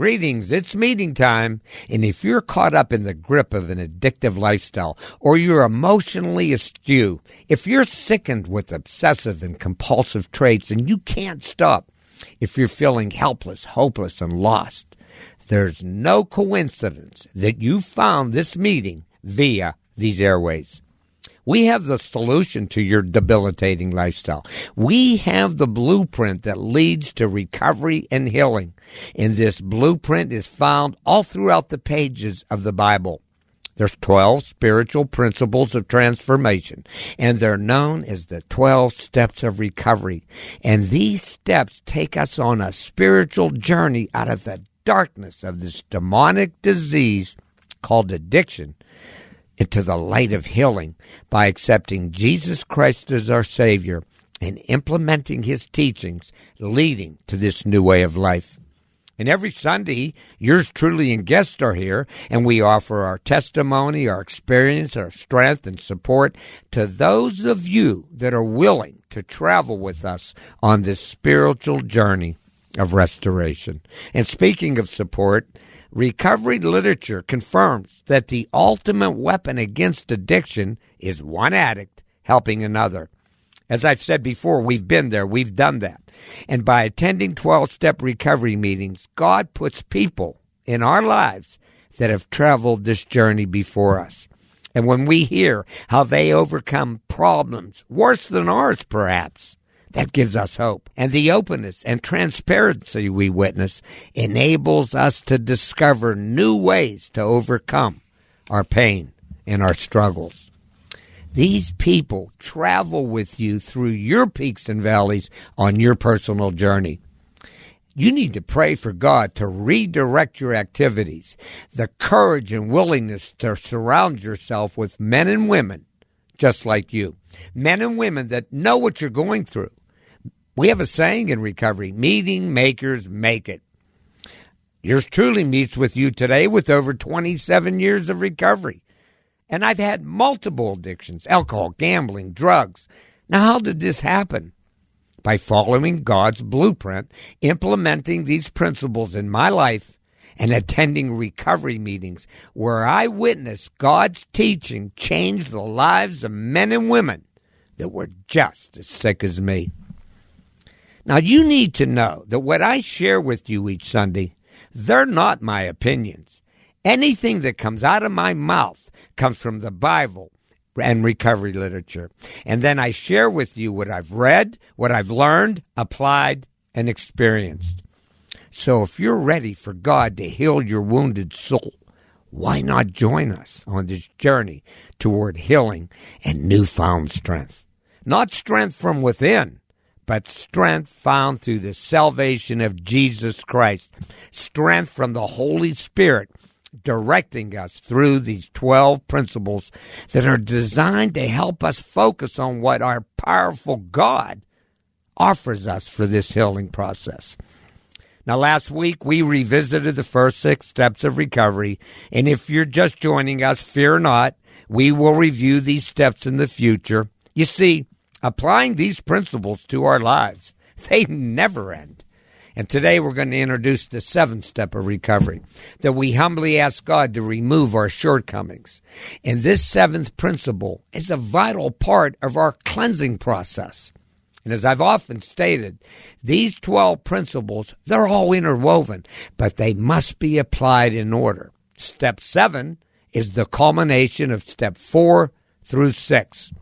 Greetings, it's meeting time. And if you're caught up in the grip of an addictive lifestyle, or you're emotionally askew, if you're sickened with obsessive and compulsive traits and you can't stop, if you're feeling helpless, hopeless, and lost, there's no coincidence that you found this meeting via these airways. We have the solution to your debilitating lifestyle. We have the blueprint that leads to recovery and healing. And this blueprint is found all throughout the pages of the Bible. There's 12 spiritual principles of transformation, and they're known as the 12 steps of recovery. And these steps take us on a spiritual journey out of the darkness of this demonic disease called addiction into the light of healing by accepting Jesus Christ as our Savior and implementing His teachings, leading to this new way of life. And every Sunday, yours truly and guests are here, and we offer our testimony, our experience, our strength, and support to those of you that are willing to travel with us on this spiritual journey of restoration. And speaking of support, recovery literature confirms that the ultimate weapon against addiction is one addict helping another. As I've said before, we've been there, we've done that. And by attending 12 step recovery meetings, God puts people in our lives that have traveled this journey before us. And when we hear how they overcome problems worse than ours, perhaps, that gives us hope. And the openness and transparency we witness enables us to discover new ways to overcome our pain and our struggles. These people travel with you through your peaks and valleys on your personal journey. You need to pray for God to redirect your activities, the courage and willingness to surround yourself with men and women just like you. Men and women that know what you're going through. We have a saying in recovery meeting makers make it. Yours truly meets with you today with over 27 years of recovery. And I've had multiple addictions alcohol, gambling, drugs. Now, how did this happen? By following God's blueprint, implementing these principles in my life, and attending recovery meetings where I witnessed God's teaching change the lives of men and women that were just as sick as me. Now, you need to know that what I share with you each Sunday, they're not my opinions. Anything that comes out of my mouth comes from the Bible and recovery literature. And then I share with you what I've read, what I've learned, applied, and experienced. So if you're ready for God to heal your wounded soul, why not join us on this journey toward healing and newfound strength? Not strength from within, but strength found through the salvation of Jesus Christ. Strength from the Holy Spirit directing us through these 12 principles that are designed to help us focus on what our powerful God offers us for this healing process. Now, last week we revisited the first six steps of recovery, and if you're just joining us, fear not, we will review these steps in the future. You see, applying these principles to our lives, they never end. And today we're going to introduce the seventh step of recovery that we humbly ask God to remove our shortcomings. And this seventh principle is a vital part of our cleansing process. And as I've often stated, these 12 principles, they're all interwoven, but they must be applied in order. Step seven is the culmination of step four through six.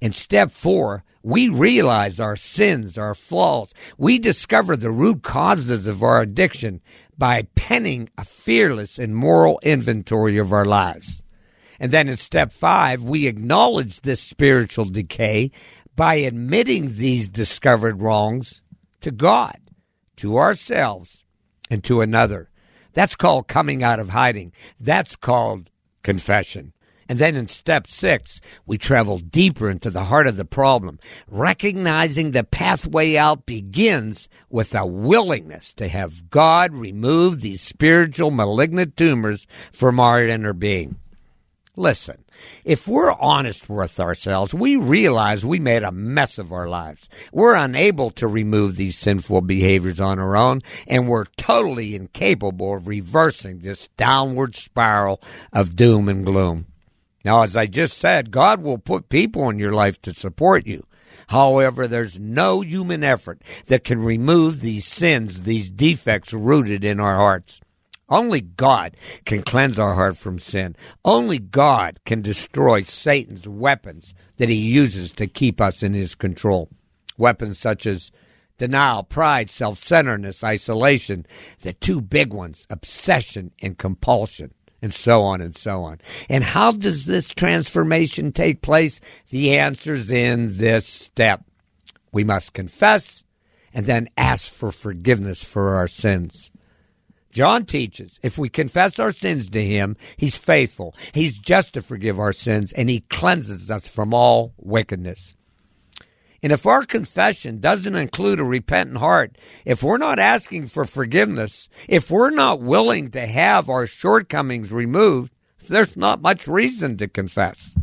In step four, we realize our sins, our flaws. We discover the root causes of our addiction by penning a fearless and moral inventory of our lives. And then in step five, we acknowledge this spiritual decay by admitting these discovered wrongs to God, to ourselves, and to another. That's called coming out of hiding. That's called confession. And then in step six, we travel deeper into the heart of the problem, recognizing the pathway out begins with a willingness to have God remove these spiritual malignant tumors from our inner being. Listen, if we're honest with ourselves, we realize we made a mess of our lives. We're unable to remove these sinful behaviors on our own, and we're totally incapable of reversing this downward spiral of doom and gloom. Now, as I just said, God will put people in your life to support you. However, there's no human effort that can remove these sins, these defects rooted in our hearts. Only God can cleanse our heart from sin. Only God can destroy Satan's weapons that he uses to keep us in his control. Weapons such as denial, pride, self centeredness, isolation, the two big ones, obsession and compulsion and so on and so on. And how does this transformation take place? The answer's in this step. We must confess and then ask for forgiveness for our sins. John teaches if we confess our sins to him, he's faithful. He's just to forgive our sins and he cleanses us from all wickedness. And if our confession doesn't include a repentant heart, if we're not asking for forgiveness, if we're not willing to have our shortcomings removed, there's not much reason to confess.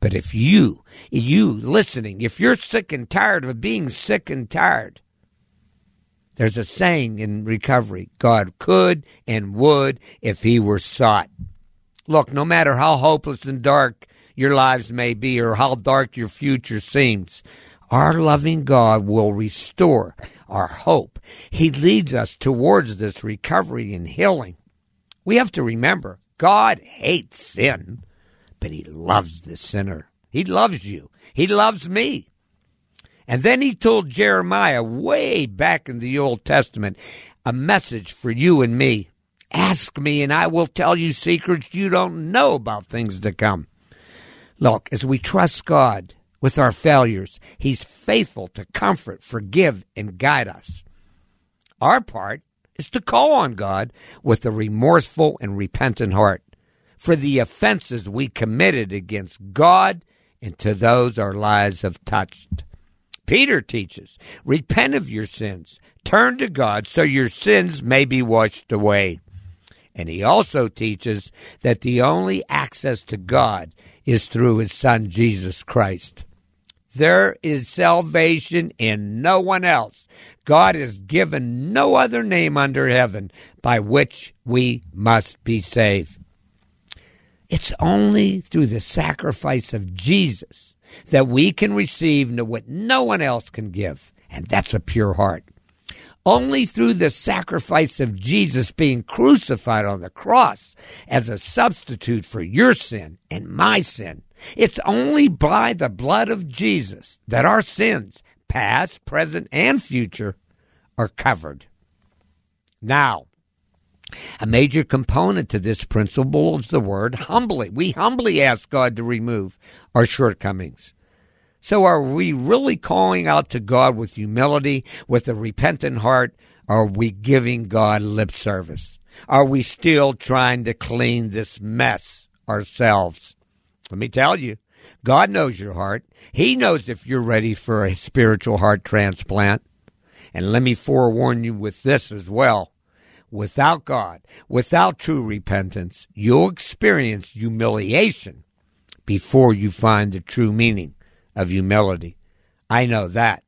But if you, you listening, if you're sick and tired of being sick and tired, there's a saying in recovery God could and would if he were sought. Look, no matter how hopeless and dark your lives may be or how dark your future seems, our loving God will restore our hope. He leads us towards this recovery and healing. We have to remember God hates sin, but He loves the sinner. He loves you. He loves me. And then He told Jeremiah way back in the Old Testament a message for you and me. Ask me, and I will tell you secrets you don't know about things to come. Look, as we trust God, with our failures. He's faithful to comfort, forgive, and guide us. Our part is to call on God with a remorseful and repentant heart for the offenses we committed against God and to those our lives have touched. Peter teaches, repent of your sins, turn to God so your sins may be washed away. And he also teaches that the only access to God is through his son Jesus Christ. There is salvation in no one else. God has given no other name under heaven by which we must be saved. It's only through the sacrifice of Jesus that we can receive what no one else can give, and that's a pure heart. Only through the sacrifice of Jesus being crucified on the cross as a substitute for your sin and my sin it's only by the blood of Jesus that our sins, past, present, and future, are covered. Now, a major component to this principle is the word humbly. We humbly ask God to remove our shortcomings. So, are we really calling out to God with humility, with a repentant heart? Are we giving God lip service? Are we still trying to clean this mess ourselves? Let me tell you, God knows your heart. He knows if you're ready for a spiritual heart transplant. And let me forewarn you with this as well. Without God, without true repentance, you'll experience humiliation before you find the true meaning of humility. I know that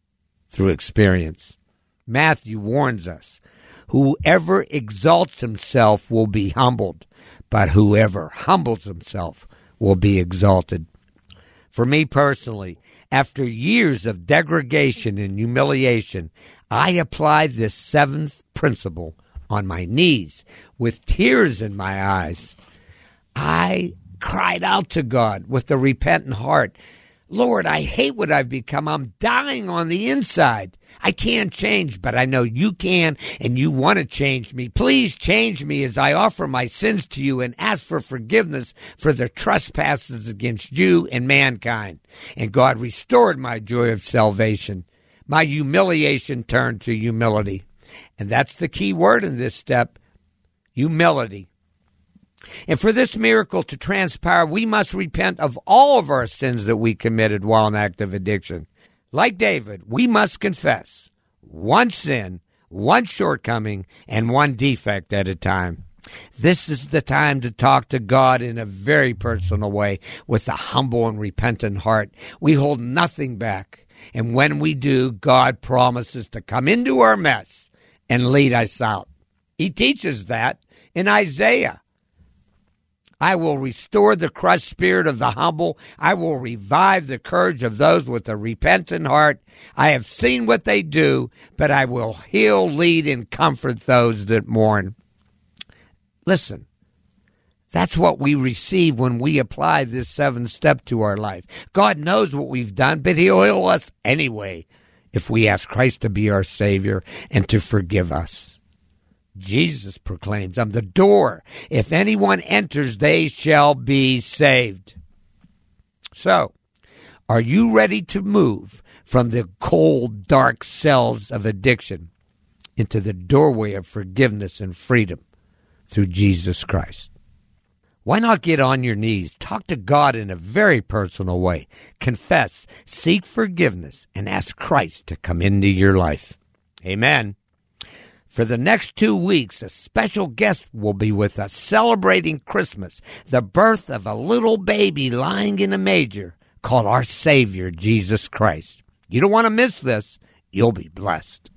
through experience. Matthew warns us whoever exalts himself will be humbled, but whoever humbles himself will be exalted. For me personally, after years of degradation and humiliation, I applied this seventh principle on my knees with tears in my eyes. I cried out to God with a repentant heart Lord, I hate what I've become. I'm dying on the inside. I can't change, but I know you can and you want to change me. Please change me as I offer my sins to you and ask for forgiveness for the trespasses against you and mankind. And God restored my joy of salvation. My humiliation turned to humility. And that's the key word in this step humility. And for this miracle to transpire, we must repent of all of our sins that we committed while in active addiction. Like David, we must confess one sin, one shortcoming, and one defect at a time. This is the time to talk to God in a very personal way with a humble and repentant heart. We hold nothing back. And when we do, God promises to come into our mess and lead us out. He teaches that in Isaiah. I will restore the crushed spirit of the humble. I will revive the courage of those with a repentant heart. I have seen what they do, but I will heal, lead, and comfort those that mourn. Listen, that's what we receive when we apply this seven step to our life. God knows what we've done, but He'll heal us anyway if we ask Christ to be our Savior and to forgive us. Jesus proclaims, I'm the door. If anyone enters, they shall be saved. So, are you ready to move from the cold, dark cells of addiction into the doorway of forgiveness and freedom through Jesus Christ? Why not get on your knees, talk to God in a very personal way, confess, seek forgiveness, and ask Christ to come into your life? Amen. For the next two weeks, a special guest will be with us celebrating Christmas, the birth of a little baby lying in a manger called our Savior, Jesus Christ. You don't want to miss this. You'll be blessed.